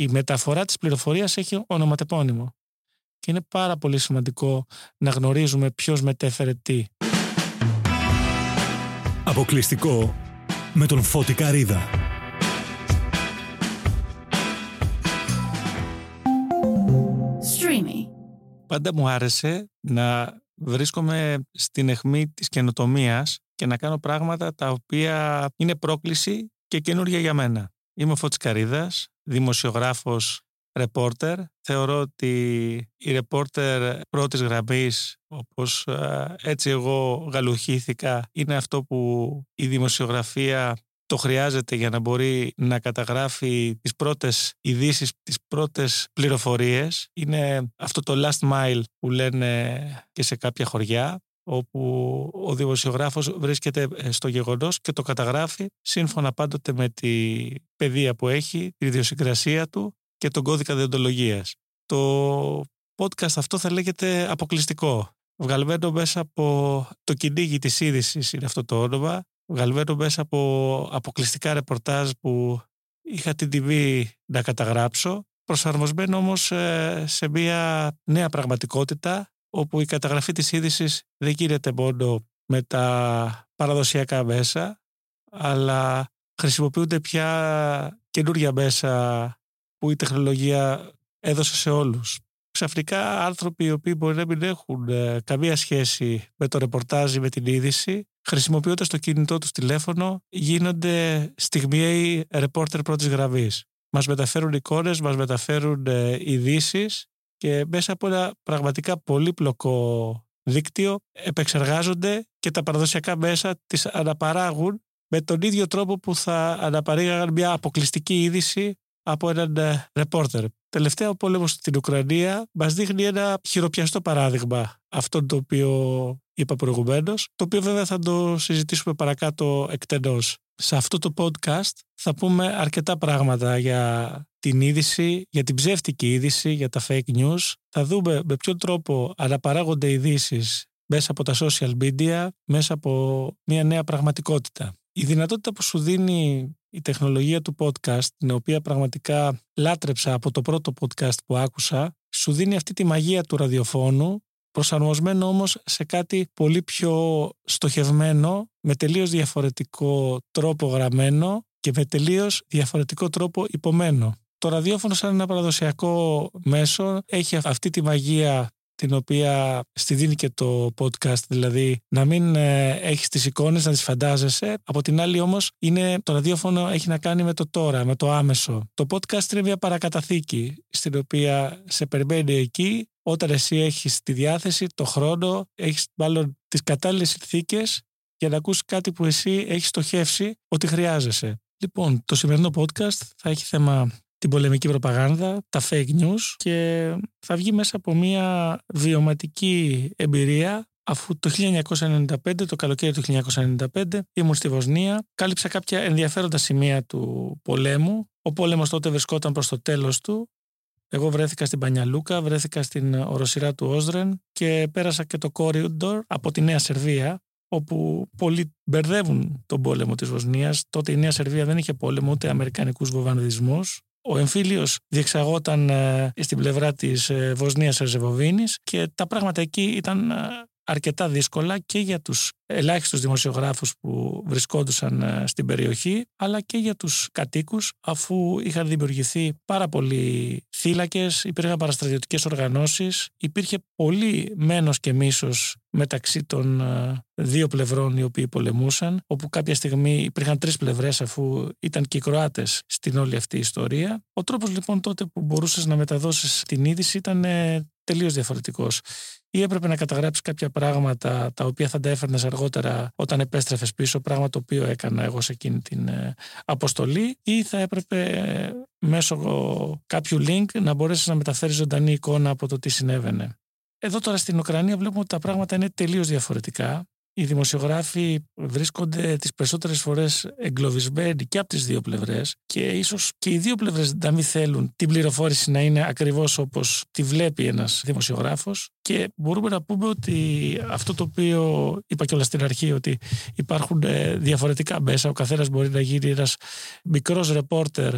η μεταφορά της πληροφορίας έχει ονοματεπώνυμο. Και είναι πάρα πολύ σημαντικό να γνωρίζουμε ποιος μετέφερε τι. Αποκλειστικό με τον Φώτη Καρίδα. Streamy. Πάντα μου άρεσε να βρίσκομαι στην αιχμή της καινοτομίας και να κάνω πράγματα τα οποία είναι πρόκληση και καινούργια για μένα. Είμαι ο Φώτης Καρίδας, δημοσιογράφος ρεπόρτερ. Θεωρώ ότι η ρεπόρτερ πρώτης γραμμής, όπως ε, έτσι εγώ γαλουχήθηκα, είναι αυτό που η δημοσιογραφία το χρειάζεται για να μπορεί να καταγράφει τις πρώτες ειδήσεις, τις πρώτες πληροφορίες. Είναι αυτό το last mile που λένε και σε κάποια χωριά όπου ο δημοσιογράφος βρίσκεται ε, στο γεγονός και το καταγράφει σύμφωνα πάντοτε με τη παιδεία που έχει, τη ιδιοσυγκρασία του και τον κώδικα διοντολογίας. Το podcast αυτό θα λέγεται αποκλειστικό. Βγαλμένο μέσα από το κυνήγι της είδησης είναι αυτό το όνομα. Βγαλμένο μέσα από αποκλειστικά ρεπορτάζ που είχα την τιμή να καταγράψω. Προσαρμοσμένο όμως ε, σε μια νέα πραγματικότητα όπου η καταγραφή της είδησης δεν γίνεται μόνο με τα παραδοσιακά μέσα αλλά χρησιμοποιούνται πια καινούργια μέσα που η τεχνολογία έδωσε σε όλους. Ξαφνικά άνθρωποι οι οποίοι μπορεί να μην έχουν ε, καμία σχέση με το ρεπορτάζ ή με την είδηση, χρησιμοποιώντας το κινητό τους τηλέφωνο, γίνονται στιγμιαίοι ρεπόρτερ πρώτης γραμμής. Μας μεταφέρουν εικόνες, μας μεταφέρουν ε, ειδήσεις και μέσα από ένα πραγματικά πολύπλοκο δίκτυο επεξεργάζονται και τα παραδοσιακά μέσα τις αναπαράγουν με τον ίδιο τρόπο που θα αναπαρήγαγαν μια αποκλειστική είδηση από έναν ε, ρεπόρτερ. Τελευταία ο πόλεμος στην Ουκρανία μας δείχνει ένα χειροπιαστό παράδειγμα αυτό το οποίο είπα προηγουμένως, το οποίο βέβαια θα το συζητήσουμε παρακάτω εκτενώς. Σε αυτό το podcast θα πούμε αρκετά πράγματα για την είδηση, για την ψεύτικη είδηση, για τα fake news. Θα δούμε με ποιον τρόπο αναπαράγονται ειδήσεις μέσα από τα social media, μέσα από μια νέα πραγματικότητα. Η δυνατότητα που σου δίνει η τεχνολογία του podcast, την οποία πραγματικά λάτρεψα από το πρώτο podcast που άκουσα, σου δίνει αυτή τη μαγεία του ραδιοφώνου, προσαρμοσμένο όμως σε κάτι πολύ πιο στοχευμένο, με τελείως διαφορετικό τρόπο γραμμένο και με τελείως διαφορετικό τρόπο υπομένο. Το ραδιόφωνο σαν ένα παραδοσιακό μέσο έχει αυτή τη μαγεία την οποία στη δίνει και το podcast, δηλαδή να μην ε, έχεις τις εικόνες, να τις φαντάζεσαι. Από την άλλη όμως είναι, το ραδιόφωνο έχει να κάνει με το τώρα, με το άμεσο. Το podcast είναι μια παρακαταθήκη στην οποία σε περιμένει εκεί όταν εσύ έχεις τη διάθεση, το χρόνο, έχεις μάλλον τις κατάλληλες συνθήκες για να ακούσεις κάτι που εσύ έχεις στοχεύσει ότι χρειάζεσαι. Λοιπόν, το σημερινό podcast θα έχει θέμα την πολεμική προπαγάνδα, τα fake news και θα βγει μέσα από μια βιωματική εμπειρία αφού το 1995, το καλοκαίρι του 1995, ήμουν στη Βοσνία, κάλυψα κάποια ενδιαφέροντα σημεία του πολέμου. Ο πόλεμος τότε βρισκόταν προς το τέλος του. Εγώ βρέθηκα στην Πανιαλούκα, βρέθηκα στην οροσυρά του Όζρεν και πέρασα και το Κόριουντορ από τη Νέα Σερβία, όπου πολλοί μπερδεύουν τον πόλεμο της Βοσνίας. Τότε η Νέα Σερβία δεν είχε πόλεμο ούτε αμερικανικούς βομβαρδισμούς. Ο εμφύλιος διεξαγόταν ε, στην πλευρά της ε, Βοσνίας Ερζεβοβίνης και τα πράγματα εκεί ήταν ε, αρκετά δύσκολα και για τους ελάχιστους δημοσιογράφους που βρισκόντουσαν στην περιοχή αλλά και για τους κατοίκους αφού είχαν δημιουργηθεί πάρα πολλοί θύλακες, υπήρχαν παραστρατιωτικές οργανώσεις, υπήρχε πολύ μένος και μίσος μεταξύ των δύο πλευρών οι οποίοι πολεμούσαν, όπου κάποια στιγμή υπήρχαν τρεις πλευρές αφού ήταν και οι Κροάτες στην όλη αυτή η ιστορία. Ο τρόπος λοιπόν τότε που μπορούσες να μεταδώσεις την είδηση ήταν τελείως διαφορετικός ή έπρεπε να καταγράψεις κάποια πράγματα τα οποία θα τα έφερνες αργότερα όταν επέστρεφες πίσω, πράγμα το οποίο έκανα εγώ σε εκείνη την ε, αποστολή, ή θα έπρεπε ε, μέσω κάποιου link να μπορέσεις να μεταφέρεις ζωντανή εικόνα από το τι συνέβαινε. Εδώ τώρα στην Ουκρανία βλέπουμε ότι τα πράγματα είναι τελείως διαφορετικά. Οι δημοσιογράφοι βρίσκονται τις περισσότερες φορές εγκλωβισμένοι και από τις δύο πλευρές και ίσως και οι δύο πλευρές να μην θέλουν την πληροφόρηση να είναι ακριβώς όπως τη βλέπει ένας δημοσιογράφος. Και μπορούμε να πούμε ότι αυτό το οποίο είπα και όλα στην αρχή ότι υπάρχουν ε, διαφορετικά μέσα. Ο καθένας μπορεί να γίνει ένας μικρός ρεπόρτερ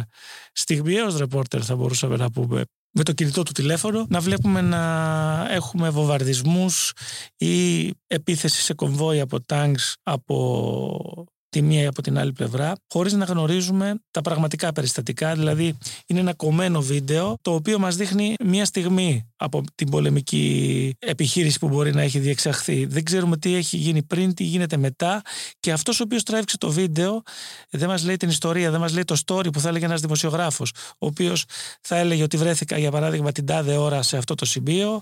στιγμιαίος ρεπόρτερ θα μπορούσαμε να πούμε με το κινητό του τηλέφωνο να βλέπουμε να έχουμε βομβαρδισμούς ή επίθεση σε κομβόι από τάγκς από τη μία ή από την άλλη πλευρά, χωρίς να γνωρίζουμε τα πραγματικά περιστατικά. Δηλαδή, είναι ένα κομμένο βίντεο το οποίο μας δείχνει μία στιγμή από την πολεμική επιχείρηση που μπορεί να έχει διεξαχθεί. Δεν ξέρουμε τι έχει γίνει πριν, τι γίνεται μετά. Και αυτός ο οποίος τράβηξε το βίντεο δεν μας λέει την ιστορία, δεν μας λέει το story που θα έλεγε ένας δημοσιογράφος, ο οποίος θα έλεγε ότι βρέθηκα, για παράδειγμα, την τάδε ώρα σε αυτό το σημείο.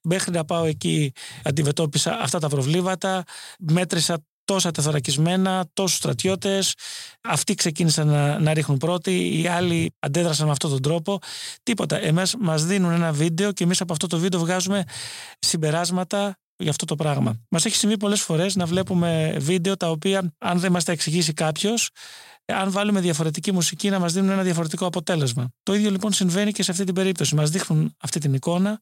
Μέχρι να πάω εκεί, αντιμετώπισα αυτά τα προβλήματα, μέτρησα τόσα τεθωρακισμένα, τόσους στρατιώτες, αυτοί ξεκίνησαν να, να ρίχνουν πρώτοι, οι άλλοι αντέδρασαν με αυτόν τον τρόπο. Τίποτα. Εμάς μας δίνουν ένα βίντεο και εμείς από αυτό το βίντεο βγάζουμε συμπεράσματα για αυτό το πράγμα. Μας έχει συμβεί πολλές φορές να βλέπουμε βίντεο τα οποία αν δεν μας τα εξηγήσει κάποιος, αν βάλουμε διαφορετική μουσική να μας δίνουν ένα διαφορετικό αποτέλεσμα. Το ίδιο λοιπόν συμβαίνει και σε αυτή την περίπτωση. Μας δείχνουν αυτή την εικόνα,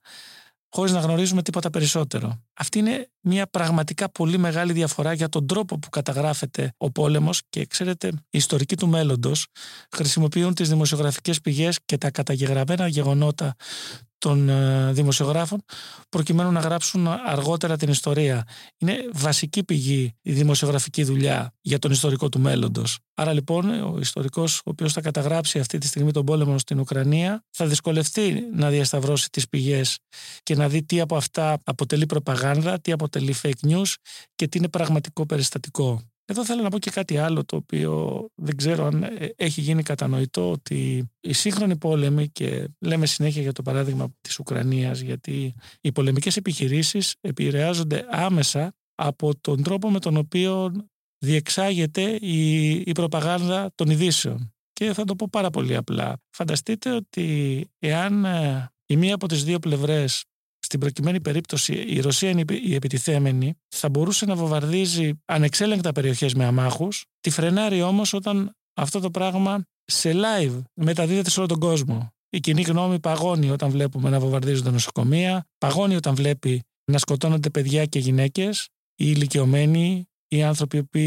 χωρίς να γνωρίζουμε τίποτα περισσότερο. Αυτή είναι μια πραγματικά πολύ μεγάλη διαφορά για τον τρόπο που καταγράφεται ο πόλεμος και ξέρετε, οι ιστορικοί του μέλλοντος χρησιμοποιούν τις δημοσιογραφικές πηγές και τα καταγεγραμμένα γεγονότα των ε, δημοσιογράφων προκειμένου να γράψουν αργότερα την ιστορία. Είναι βασική πηγή η δημοσιογραφική δουλειά για τον ιστορικό του μέλλοντος. Άρα λοιπόν ο ιστορικός ο οποίος θα καταγράψει αυτή τη στιγμή τον πόλεμο στην Ουκρανία θα δυσκολευτεί να διασταυρώσει τις πηγές και να δει τι από αυτά αποτελεί προπαγάνδα, τι αποτελεί fake news και τι είναι πραγματικό περιστατικό. Εδώ θέλω να πω και κάτι άλλο το οποίο δεν ξέρω αν ε, έχει γίνει κατανοητό ότι οι σύγχρονοι πόλεμοι και λέμε συνέχεια για το παράδειγμα της Ουκρανίας γιατί οι πολεμικές επιχειρήσεις επηρεάζονται άμεσα από τον τρόπο με τον οποίο διεξάγεται η, η προπαγάνδα των ειδήσεων. Και θα το πω πάρα πολύ απλά. Φανταστείτε ότι εάν ε, η μία από τις δύο πλευρές στην προκειμένη περίπτωση η Ρωσία είναι η επιτιθέμενη, θα μπορούσε να βομβαρδίζει ανεξέλεγκτα περιοχές με αμάχους, τη φρενάρει όμως όταν αυτό το πράγμα σε live μεταδίδεται σε όλο τον κόσμο. Η κοινή γνώμη παγώνει όταν βλέπουμε να βομβαρδίζονται νοσοκομεία, παγώνει όταν βλέπει να σκοτώνονται παιδιά και γυναίκες, οι ηλικιωμένοι, οι άνθρωποι που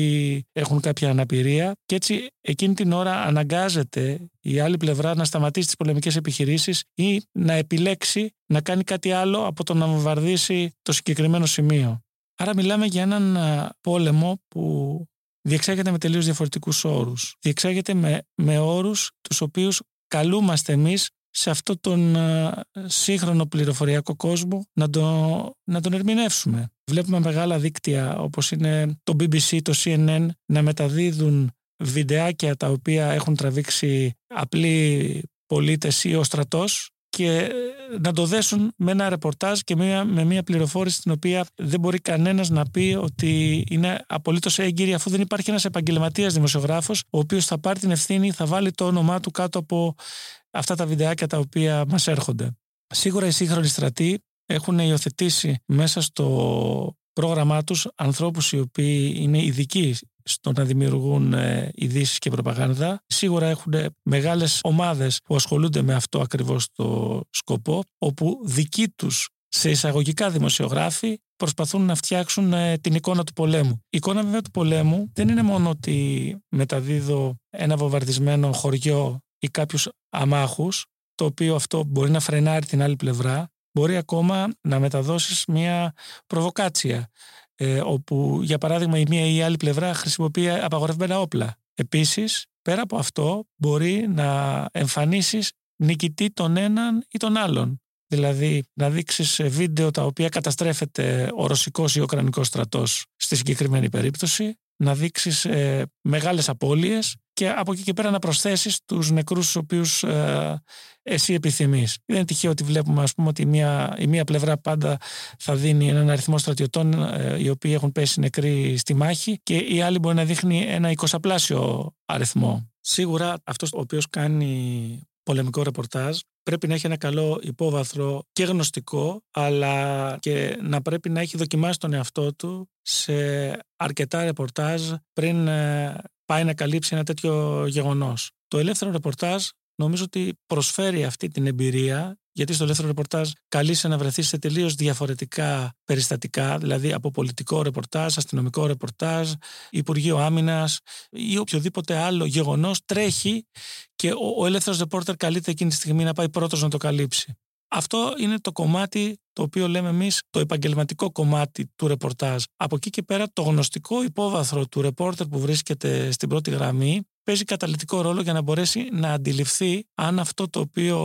έχουν κάποια αναπηρία και έτσι εκείνη την ώρα αναγκάζεται η άλλη πλευρά να σταματήσει τις πολεμικές επιχειρήσεις ή να επιλέξει να κάνει κάτι άλλο από το να βομβαρδίσει το συγκεκριμένο σημείο. Άρα μιλάμε για έναν πόλεμο που διεξάγεται με τελείως διαφορετικούς όρους. Διεξάγεται με, με όρους τους οποίους καλούμαστε εμείς σε αυτό τον σύγχρονο πληροφοριακό κόσμο να, το, να τον ερμηνεύσουμε. Βλέπουμε μεγάλα δίκτυα όπως είναι το BBC, το CNN να μεταδίδουν βιντεάκια τα οποία έχουν τραβήξει απλοί πολίτες ή ο στρατός και να το δέσουν με ένα ρεπορτάζ και με μια πληροφόρηση την οποία δεν μπορεί κανένας να πει ότι είναι απολύτως έγκυρη αφού δεν υπάρχει ένας επαγγελματίας δημοσιογράφος ο οποίος θα πάρει την ευθύνη, θα βάλει το όνομά του κάτω από αυτά τα βιντεάκια τα οποία μας έρχονται. Σίγουρα οι σύγχρονοι στρατοί έχουν υιοθετήσει μέσα στο πρόγραμμά τους ανθρώπους οι οποίοι είναι ειδικοί στο να δημιουργούν ε, ειδήσεις και προπαγάνδα. Σίγουρα έχουν μεγάλες ομάδες που ασχολούνται με αυτό ακριβώς το σκοπό, όπου δικοί τους σε εισαγωγικά δημοσιογράφοι προσπαθούν να φτιάξουν ε, την εικόνα του πολέμου. Η εικόνα βέβαια του πολέμου δεν είναι μόνο ότι μεταδίδω ένα βομβαρδισμένο χωριό ή κάποιους αμάχους, το οποίο αυτό μπορεί να φρενάρει την άλλη πλευρά, μπορεί ακόμα να μεταδώσεις μια προβοκάτσια, ε, όπου για παράδειγμα η μία ή η άλλη πλευρά χρησιμοποιεί απαγορευμένα όπλα. Επίσης, πέρα από αυτό, μπορεί να εμφανίσεις νικητή τον έναν ή τον άλλον. Δηλαδή να δείξεις βίντεο τα οποία καταστρέφεται ο ρωσικός ή ο ουκρανικός στρατός στη συγκεκριμένη περίπτωση, να δείξεις ε, μεγάλες απώλειες και από εκεί και πέρα να προσθέσεις τους νεκρούς τους οποίους ε, εσύ επιθυμείς. Δεν είναι τυχαίο ότι βλέπουμε ας πούμε, ότι η μία, η μία πλευρά πάντα θα δίνει έναν αριθμό στρατιωτών ε, οι οποίοι έχουν πέσει νεκροί στη μάχη και η άλλη μπορεί να δείχνει ένα εικοσαπλάσιο αριθμό. Σίγουρα αυτός ο οποίος κάνει πολεμικό ρεπορτάζ πρέπει να έχει ένα καλό υπόβαθρο και γνωστικό, αλλά και να πρέπει να έχει δοκιμάσει τον εαυτό του σε αρκετά ρεπορτάζ πριν ε, πάει να καλύψει ένα τέτοιο γεγονός. Το ελεύθερο ρεπορτάζ νομίζω ότι προσφέρει αυτή την εμπειρία γιατί στο ελεύθερο ρεπορτάζ καλείσαι να βρεθείς σε τελείως διαφορετικά περιστατικά, δηλαδή από πολιτικό ρεπορτάζ, αστυνομικό ρεπορτάζ, Υπουργείο Άμυνας ή οποιοδήποτε άλλο γεγονός τρέχει και ο, ο ελεύθερος ρεπόρτερ καλείται εκείνη τη στιγμή να πάει πρώτος να το καλύψει. Αυτό είναι το κομμάτι το οποίο λέμε εμείς το επαγγελματικό κομμάτι του ρεπορτάζ. Από εκεί και πέρα το γνωστικό υπόβαθρο του ρεπόρτερ που βρίσκεται στην πρώτη γραμμή παίζει καταλητικό ρόλο για να μπορέσει να αντιληφθεί αν αυτό το οποίο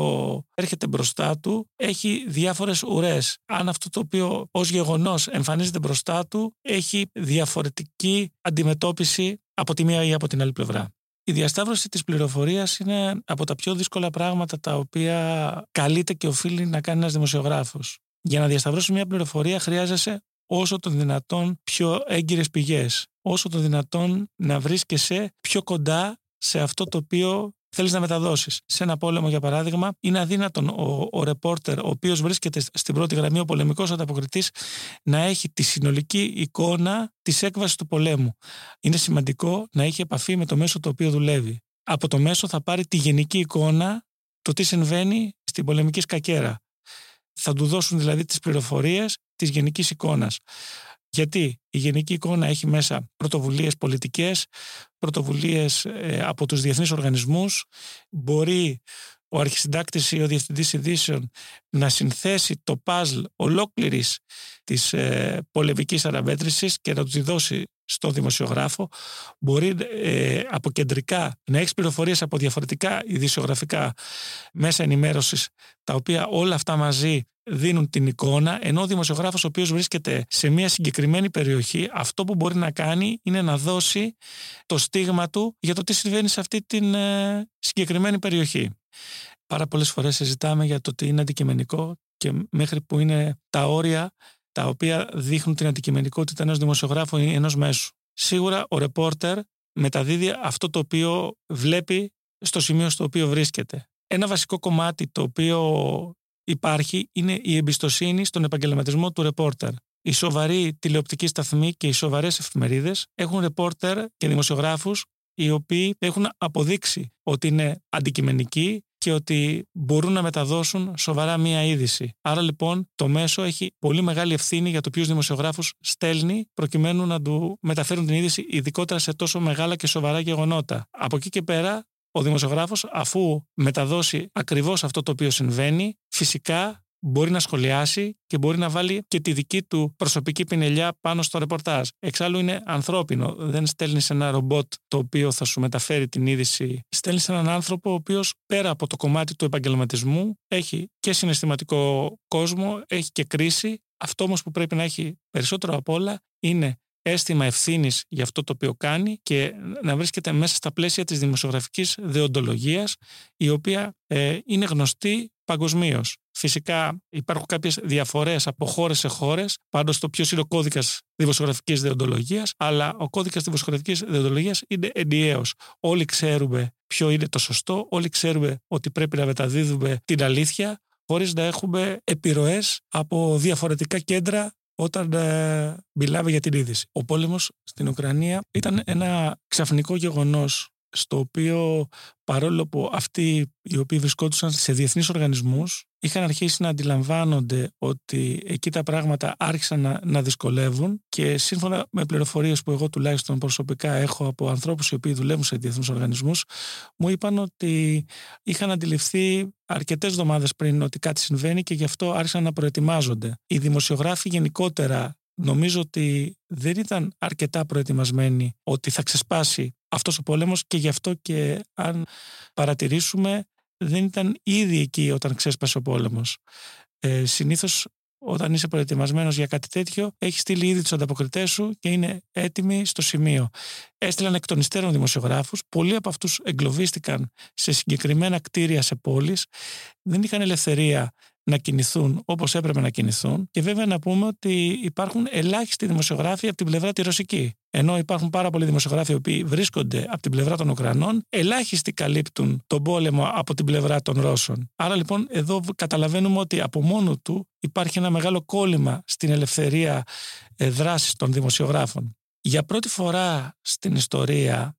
έρχεται μπροστά του έχει διάφορες ουρές. Αν αυτό το οποίο ως γεγονός εμφανίζεται μπροστά του έχει διαφορετική αντιμετώπιση από τη μία ή από την άλλη πλευρά. Η διασταύρωση της πληροφορίας είναι από τα πιο δύσκολα πράγματα τα οποία καλείται και οφείλει να κάνει ένας δημοσιογράφος. Για να διασταυρώσει μια πληροφορία χρειάζεσαι όσο το δυνατόν πιο έγκυρες πηγές, όσο το δυνατόν να βρίσκεσαι πιο κοντά σε αυτό το οποίο θέλεις να μεταδώσεις. Σε ένα πόλεμο, για παράδειγμα, είναι αδύνατον ο, ο ρεπόρτερ, ο οποίος βρίσκεται στην πρώτη γραμμή, ο πολεμικός ανταποκριτής, να έχει τη συνολική εικόνα της έκβασης του πολέμου. Είναι σημαντικό να έχει επαφή με το μέσο το οποίο δουλεύει. Από το μέσο θα πάρει τη γενική εικόνα, το τι συμβαίνει στην πολεμική σκακέρα. Θα του δώσουν δηλαδή τις πληροφορίες της γενικής εικόνας. Γιατί η γενική εικόνα έχει μέσα πρωτοβουλίες πολιτικές, πρωτοβουλίες ε, από τους διεθνείς οργανισμούς. Μπορεί ο αρχισυντάκτης ή ο διευθυντής ειδήσεων να συνθέσει το παζλ ολόκληρης της ε, πολεμικής αναμέτρησης και να τους τη δώσει στο δημοσιογράφο. Μπορεί ε, από κεντρικά να έχει πληροφορίες από διαφορετικά ειδησιογραφικά μέσα ενημέρωσης τα οποία όλα αυτά μαζί δίνουν την εικόνα, ενώ ο δημοσιογράφος ο οποίος βρίσκεται σε μια συγκεκριμένη περιοχή, αυτό που μπορεί να κάνει είναι να δώσει το στίγμα του για το τι συμβαίνει σε αυτή την ε, συγκεκριμένη περιοχή. Πάρα πολλές φορές συζητάμε για το τι είναι αντικειμενικό και μέχρι που είναι τα όρια τα οποία δείχνουν την αντικειμενικότητα ενός δημοσιογράφου ή ενός μέσου. Σίγουρα ο ρεπόρτερ μεταδίδει αυτό το οποίο βλέπει στο σημείο στο οποίο βρίσκεται. Ένα βασικό κομμάτι το οποίο υπάρχει είναι η εμπιστοσύνη στον επαγγελματισμό του ρεπόρτερ. Οι σοβαροί τηλεοπτικοί σταθμοί και οι σοβαρές εφημερίδες έχουν ρεπόρτερ και δημοσιογράφους οι οποίοι έχουν αποδείξει ότι είναι αντικειμενικοί και ότι μπορούν να μεταδώσουν σοβαρά μία είδηση. Άρα λοιπόν το μέσο έχει πολύ μεγάλη ευθύνη για το ποιους δημοσιογράφους στέλνει προκειμένου να του μεταφέρουν την είδηση, ειδικότερα σε τόσο μεγάλα και σοβαρά γεγονότα. Από εκεί και πέρα ο δημοσιογράφος αφού μεταδώσει ακριβώς αυτό το οποίο συμβαίνει, φυσικά μπορεί να σχολιάσει και μπορεί να βάλει και τη δική του προσωπική πινελιά πάνω στο ρεπορτάζ. Εξάλλου είναι ανθρώπινο. Δεν στέλνεις ένα ρομπότ το οποίο θα σου μεταφέρει την είδηση. Στέλνεις έναν άνθρωπο ο οποίος πέρα από το κομμάτι του επαγγελματισμού έχει και συναισθηματικό κόσμο, έχει και κρίση. Αυτό όμως που πρέπει να έχει περισσότερο απ' όλα είναι αίσθημα ευθύνης για αυτό το οποίο κάνει και να βρίσκεται μέσα στα πλαίσια της δημοσιογραφικής δεοντολογίας, η οποία ε, είναι γνωστή παγκοσμίως. Φυσικά υπάρχουν κάποιες διαφορές από χώρες σε χώρες, πάντως το ποιος είναι ο κώδικας δημοσιογραφικής δεοντολογίας, αλλά ο κώδικας δημοσιογραφικής δεοντολογίας είναι ενιαίος. Όλοι ξέρουμε ποιο είναι το σωστό, όλοι ξέρουμε ότι πρέπει να μεταδίδουμε την αλήθεια, χωρίς να έχουμε επιρροές από διαφορετικά κέντρα όταν ε, μιλάμε για την είδηση. Ο πόλεμος στην Ουκρανία ήταν ένα ξαφνικό γεγονός στο οποίο παρόλο που αυτοί οι οποίοι βρισκόντουσαν σε διεθνείς οργανισμούς είχαν αρχίσει να αντιλαμβάνονται ότι εκεί τα πράγματα άρχισαν να, να δυσκολεύουν και σύμφωνα με πληροφορίες που εγώ τουλάχιστον προσωπικά έχω από ανθρώπους οι οποίοι δουλεύουν σε διεθνείς οργανισμούς μου είπαν ότι είχαν αντιληφθεί αρκετές εβδομάδες πριν ότι κάτι συμβαίνει και γι' αυτό άρχισαν να προετοιμάζονται. Οι δημοσιογράφοι γενικότερα νομίζω ότι δεν ήταν αρκετά προετοιμασμένοι ότι θα ξεσπάσει αυτός ο πόλεμος και γι' αυτό και αν παρατηρήσουμε δεν ήταν ήδη εκεί όταν ξέσπασε ο πόλεμος. Ε, συνήθως όταν είσαι προετοιμασμένος για κάτι τέτοιο, έχεις στείλει ήδη τους ανταποκριτές σου και είναι έτοιμοι στο σημείο. Έστειλαν εκ των υστέρων δημοσιογράφους. Πολλοί από αυτούς εγκλωβίστηκαν σε συγκεκριμένα κτίρια σε πόλεις. Δεν είχαν ελευθερία να κινηθούν όπως έπρεπε να κινηθούν. Και βέβαια να πούμε ότι υπάρχουν ελάχιστοι δημοσιογράφοι από την πλευρά τη ρωσική. Ενώ υπάρχουν πάρα πολλοί δημοσιογράφοι οι οποίοι βρίσκονται από την πλευρά των Ουκρανών, ελάχιστοι καλύπτουν τον πόλεμο από την πλευρά των Ρώσων. Άρα λοιπόν εδώ καταλαβαίνουμε ότι από μόνο του υπάρχει ένα μεγάλο κόλλημα στην ελευθερία ε, δράσης των δημοσιογράφων. Για πρώτη φορά στην ιστορία,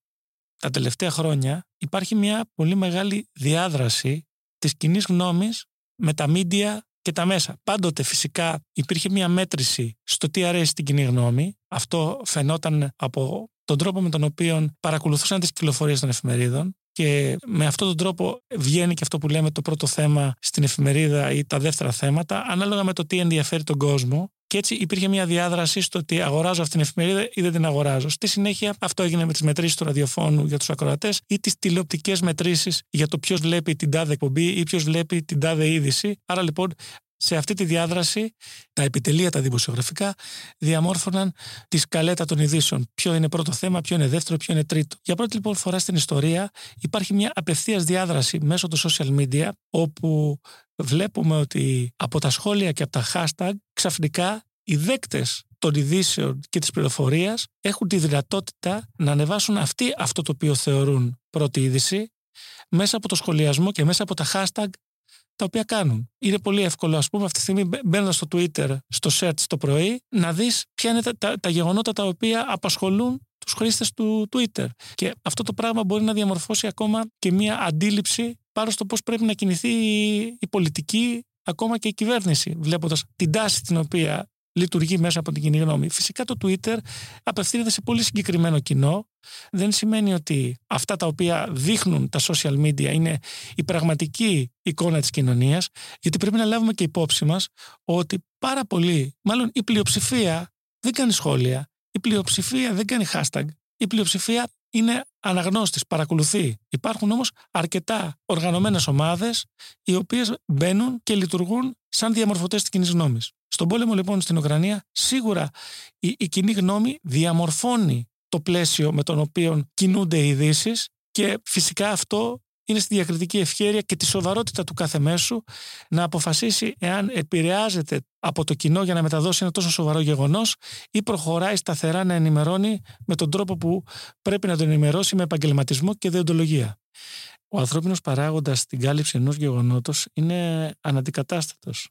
τα τελευταία χρόνια, υπάρχει μια πολύ μεγάλη διάδραση της κοινής γνώμης με τα μίντια και τα μέσα. Πάντοτε φυσικά υπήρχε μια μέτρηση στο τι αρέσει στην κοινή γνώμη. Αυτό φαινόταν από τον τρόπο με τον οποίο παρακολουθούσαν τις κυκλοφορίες των εφημερίδων και με αυτόν τον τρόπο βγαίνει και αυτό που λέμε το πρώτο θέμα στην εφημερίδα ή τα δεύτερα θέματα ανάλογα με το τι ενδιαφέρει τον κόσμο και έτσι υπήρχε μια διάδραση στο ότι αγοράζω αυτήν την εφημερίδα ή δεν την αγοράζω. Στη συνέχεια, αυτό έγινε με τις μετρήσεις του ραδιοφώνου για τους ακροατές ή τις τηλεοπτικές μετρήσεις για το ποιος βλέπει την τάδε εκπομπή ή ποιος βλέπει την τάδε είδηση. Άρα λοιπόν σε αυτή τη διάδραση, τα επιτελεία τα δημοσιογραφικά διαμόρφωναν τη σκαλέτα των ειδήσεων. Ποιο είναι πρώτο θέμα, ποιο είναι δεύτερο, ποιο είναι τρίτο. Για πρώτη λοιπόν φορά στην ιστορία υπάρχει μια απευθείας διάδραση μέσω των social media, όπου βλέπουμε ότι από τα σχόλια και από τα hashtag ξαφνικά οι δέκτες των ειδήσεων και της πληροφορίας έχουν τη δυνατότητα να ανεβάσουν αυτοί αυτό το οποίο θεωρούν πρώτη είδηση μέσα από το σχολιασμό και μέσα από τα hashtag τα οποία κάνουν. Είναι πολύ εύκολο, ας πούμε, αυτή τη στιγμή μπαίνοντας στο Twitter, στο search το πρωί, να δεις ποια είναι τα, τα, γεγονότα τα οποία απασχολούν τους χρήστες του Twitter. Και αυτό το πράγμα μπορεί να διαμορφώσει ακόμα και μία αντίληψη πάνω στο πώς πρέπει να κινηθεί η πολιτική, ακόμα και η κυβέρνηση, βλέποντας την τάση την οποία λειτουργεί μέσα από την κοινή γνώμη. Φυσικά το Twitter απευθύνεται σε πολύ συγκεκριμένο κοινό. Δεν σημαίνει ότι αυτά τα οποία δείχνουν τα social media είναι η πραγματική εικόνα της κοινωνίας, γιατί πρέπει να λάβουμε και υπόψη μας ότι πάρα πολύ, μάλλον η πλειοψηφία δεν κάνει σχόλια, η πλειοψηφία δεν κάνει hashtag, η πλειοψηφία είναι αναγνώστης, παρακολουθεί. Υπάρχουν όμως αρκετά οργανωμένες ομάδες οι οποίες μπαίνουν και λειτουργούν σαν διαμορφωτές της κοινής γνώμης. Στον πόλεμο λοιπόν στην Ουκρανία σίγουρα η, η κοινή γνώμη διαμορφώνει το πλαίσιο με τον οποίο κινούνται οι ειδήσεις και φυσικά αυτό είναι στη διακριτική ευχέρεια και τη σοβαρότητα του κάθε μέσου να αποφασίσει εάν επηρεάζεται από το κοινό για να μεταδώσει ένα τόσο σοβαρό γεγονός ή προχωράει σταθερά να ενημερώνει με τον τρόπο που πρέπει να τον ενημερώσει με επαγγελματισμό και δεοντολογία. Ο ανθρώπινος παράγοντας στην κάλυψη ενός γεγονότος είναι αναντικατάστατος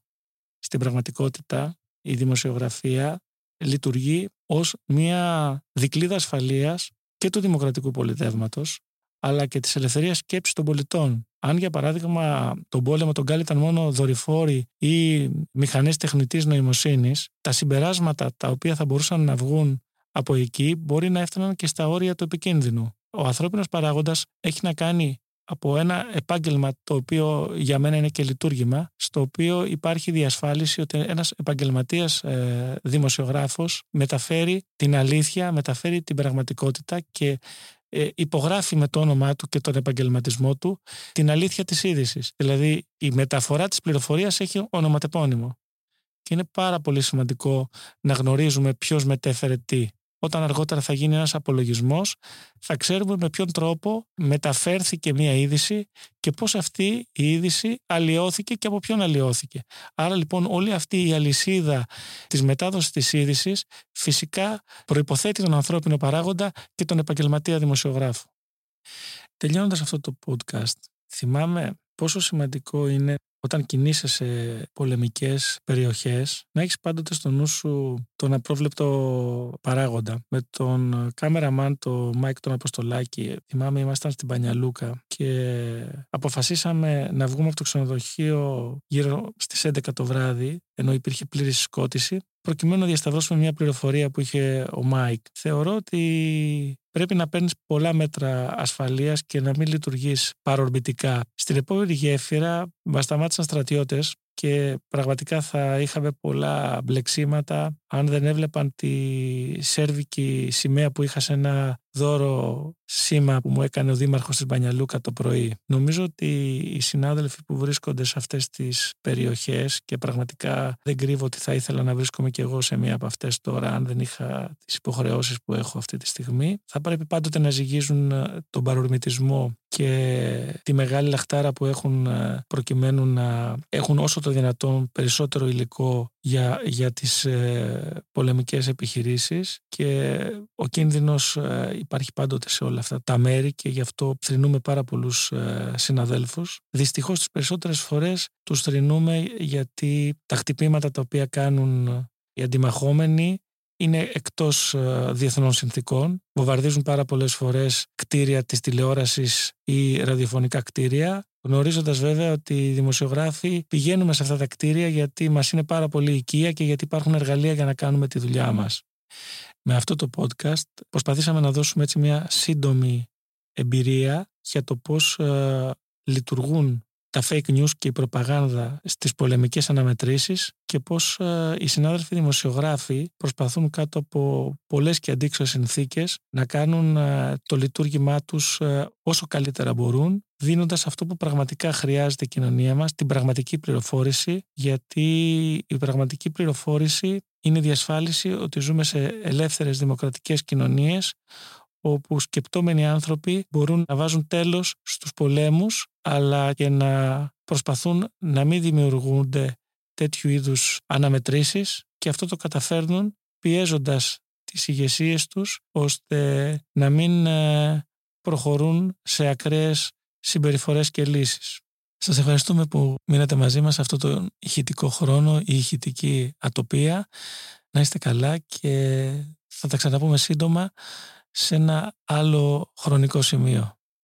στην πραγματικότητα η δημοσιογραφία λειτουργεί ως μια δικλίδα ασφαλείας και του δημοκρατικού πολιτεύματος αλλά και της ελευθερίας σκέψης των πολιτών. Αν για παράδειγμα τον πόλεμο τον κάλυπταν μόνο δορυφόροι ή μηχανές τεχνητής νοημοσύνης, τα συμπεράσματα τα οποία θα μπορούσαν να βγουν από εκεί μπορεί να έφταναν και στα όρια του επικίνδυνου. Ο ανθρώπινος παράγοντας έχει να κάνει από ένα επάγγελμα το οποίο για μένα είναι και λειτουργήμα, στο οποίο υπάρχει διασφάλιση ότι ένας επαγγελματίας ε, δημοσιογράφος μεταφέρει την αλήθεια, μεταφέρει την πραγματικότητα και ε, υπογράφει με το όνομά του και τον επαγγελματισμό του την αλήθεια της είδησης. Δηλαδή η μεταφορά της πληροφορίας έχει ονοματεπώνυμο. Και είναι πάρα πολύ σημαντικό να γνωρίζουμε ποιος μετέφερε τι όταν αργότερα θα γίνει ένας απολογισμός, θα ξέρουμε με ποιον τρόπο μεταφέρθηκε μία είδηση και πώς αυτή η είδηση αλλοιώθηκε και από ποιον αλλοιώθηκε. Άρα λοιπόν όλη αυτή η αλυσίδα της μετάδοσης της είδησης φυσικά προϋποθέτει τον ανθρώπινο παράγοντα και τον επαγγελματία δημοσιογράφο. Τελειώνοντας αυτό το podcast, θυμάμαι πόσο σημαντικό είναι όταν κινείσαι σε πολεμικές περιοχές να έχεις πάντοτε στο νου σου τον απρόβλεπτο παράγοντα. Με τον κάμεραμαν, το Μάικ τον Αποστολάκη, θυμάμαι ήμασταν στην Μπάνια Λούκα και αποφασίσαμε να βγούμε από το ξενοδοχείο γύρω στις 11 το βράδυ ενώ υπήρχε πλήρης συσκότιση προκειμένου να διασταυρώσουμε μια πληροφορία που είχε ο Μάικ. Θεωρώ ότι πρέπει να παίρνεις πολλά μέτρα ασφαλείας και να μην λειτουργείς παρορμητικά. Στην επόμενη γέφυρα μας σταμάτησαν στρατιώτες και πραγματικά θα είχαμε πολλά μπλεξίματα αν δεν έβλεπαν τη σέρβικη σημαία που είχα σε ένα δώρο σήμα που μου έκανε ο Δήμαρχος της Μπανιαλούκα το πρωί. Νομίζω ότι οι συνάδελφοι που βρίσκονται σε αυτές τις περιοχές και πραγματικά δεν κρύβω ότι θα ήθελα να βρίσκομαι και εγώ σε μία από αυτές τώρα αν δεν είχα τις υποχρεώσεις που έχω αυτή τη στιγμή θα πρέπει πάντοτε να ζυγίζουν τον παρορμητισμό και τη μεγάλη λαχτάρα που έχουν ε, προκειμένου να έχουν όσο το δυνατόν περισσότερο υλικό για, για τις ε, πολεμικές επιχειρήσεις και ο κίνδυνος ε, υπάρχει πάντοτε σε όλα αυτά τα μέρη και γι' αυτό θρυνούμε πάρα πολλούς ε, συναδέλφους. Δυστυχώς τις περισσότερες φορές τους θρυνούμε γιατί τα χτυπήματα τα οποία κάνουν οι αντιμαχόμενοι είναι εκτός ε, διεθνών συνθήκων. Βομβαρδίζουν πάρα πολλές φορές κτίρια της τηλεόρασης ή ραδιοφωνικά κτίρια, γνωρίζοντας βέβαια ότι οι δημοσιογράφοι πηγαίνουμε σε αυτά τα κτίρια γιατί μας είναι πάρα πολύ οικία και γιατί υπάρχουν εργαλεία για να κάνουμε τη δουλειά μας. Με αυτό το podcast προσπαθήσαμε να δώσουμε έτσι μια σύντομη εμπειρία για το πώς ε, λειτουργούν τα fake news και η προπαγάνδα στις πολεμικές αναμετρήσεις και πώς ε, οι συνάδελφοι δημοσιογράφοι προσπαθούν κάτω από πολλές και αντίξωες συνθήκες να κάνουν ε, το λειτουργήμά τους ε, όσο καλύτερα μπορούν δίνοντας αυτό που πραγματικά χρειάζεται η κοινωνία μας, την πραγματική πληροφόρηση γιατί η πραγματική πληροφόρηση είναι η διασφάλιση ότι ζούμε σε ελεύθερες δημοκρατικές κοινωνίες όπου σκεπτόμενοι άνθρωποι μπορούν να βάζουν τέλος στους πολέμους αλλά και να προσπαθούν να μην δημιουργούνται τέτοιου είδους αναμετρήσεις και αυτό το καταφέρνουν πιέζοντας τις ηγεσίες τους ώστε να μην ε, προχωρούν σε ακραίες συμπεριφορές και λύσεις. Σας ευχαριστούμε που μείνατε μαζί μας αυτό το ηχητικό χρόνο, η ηχητική ατοπία. Να είστε καλά και θα τα ξαναπούμε σύντομα σε ένα άλλο χρονικό σημείο.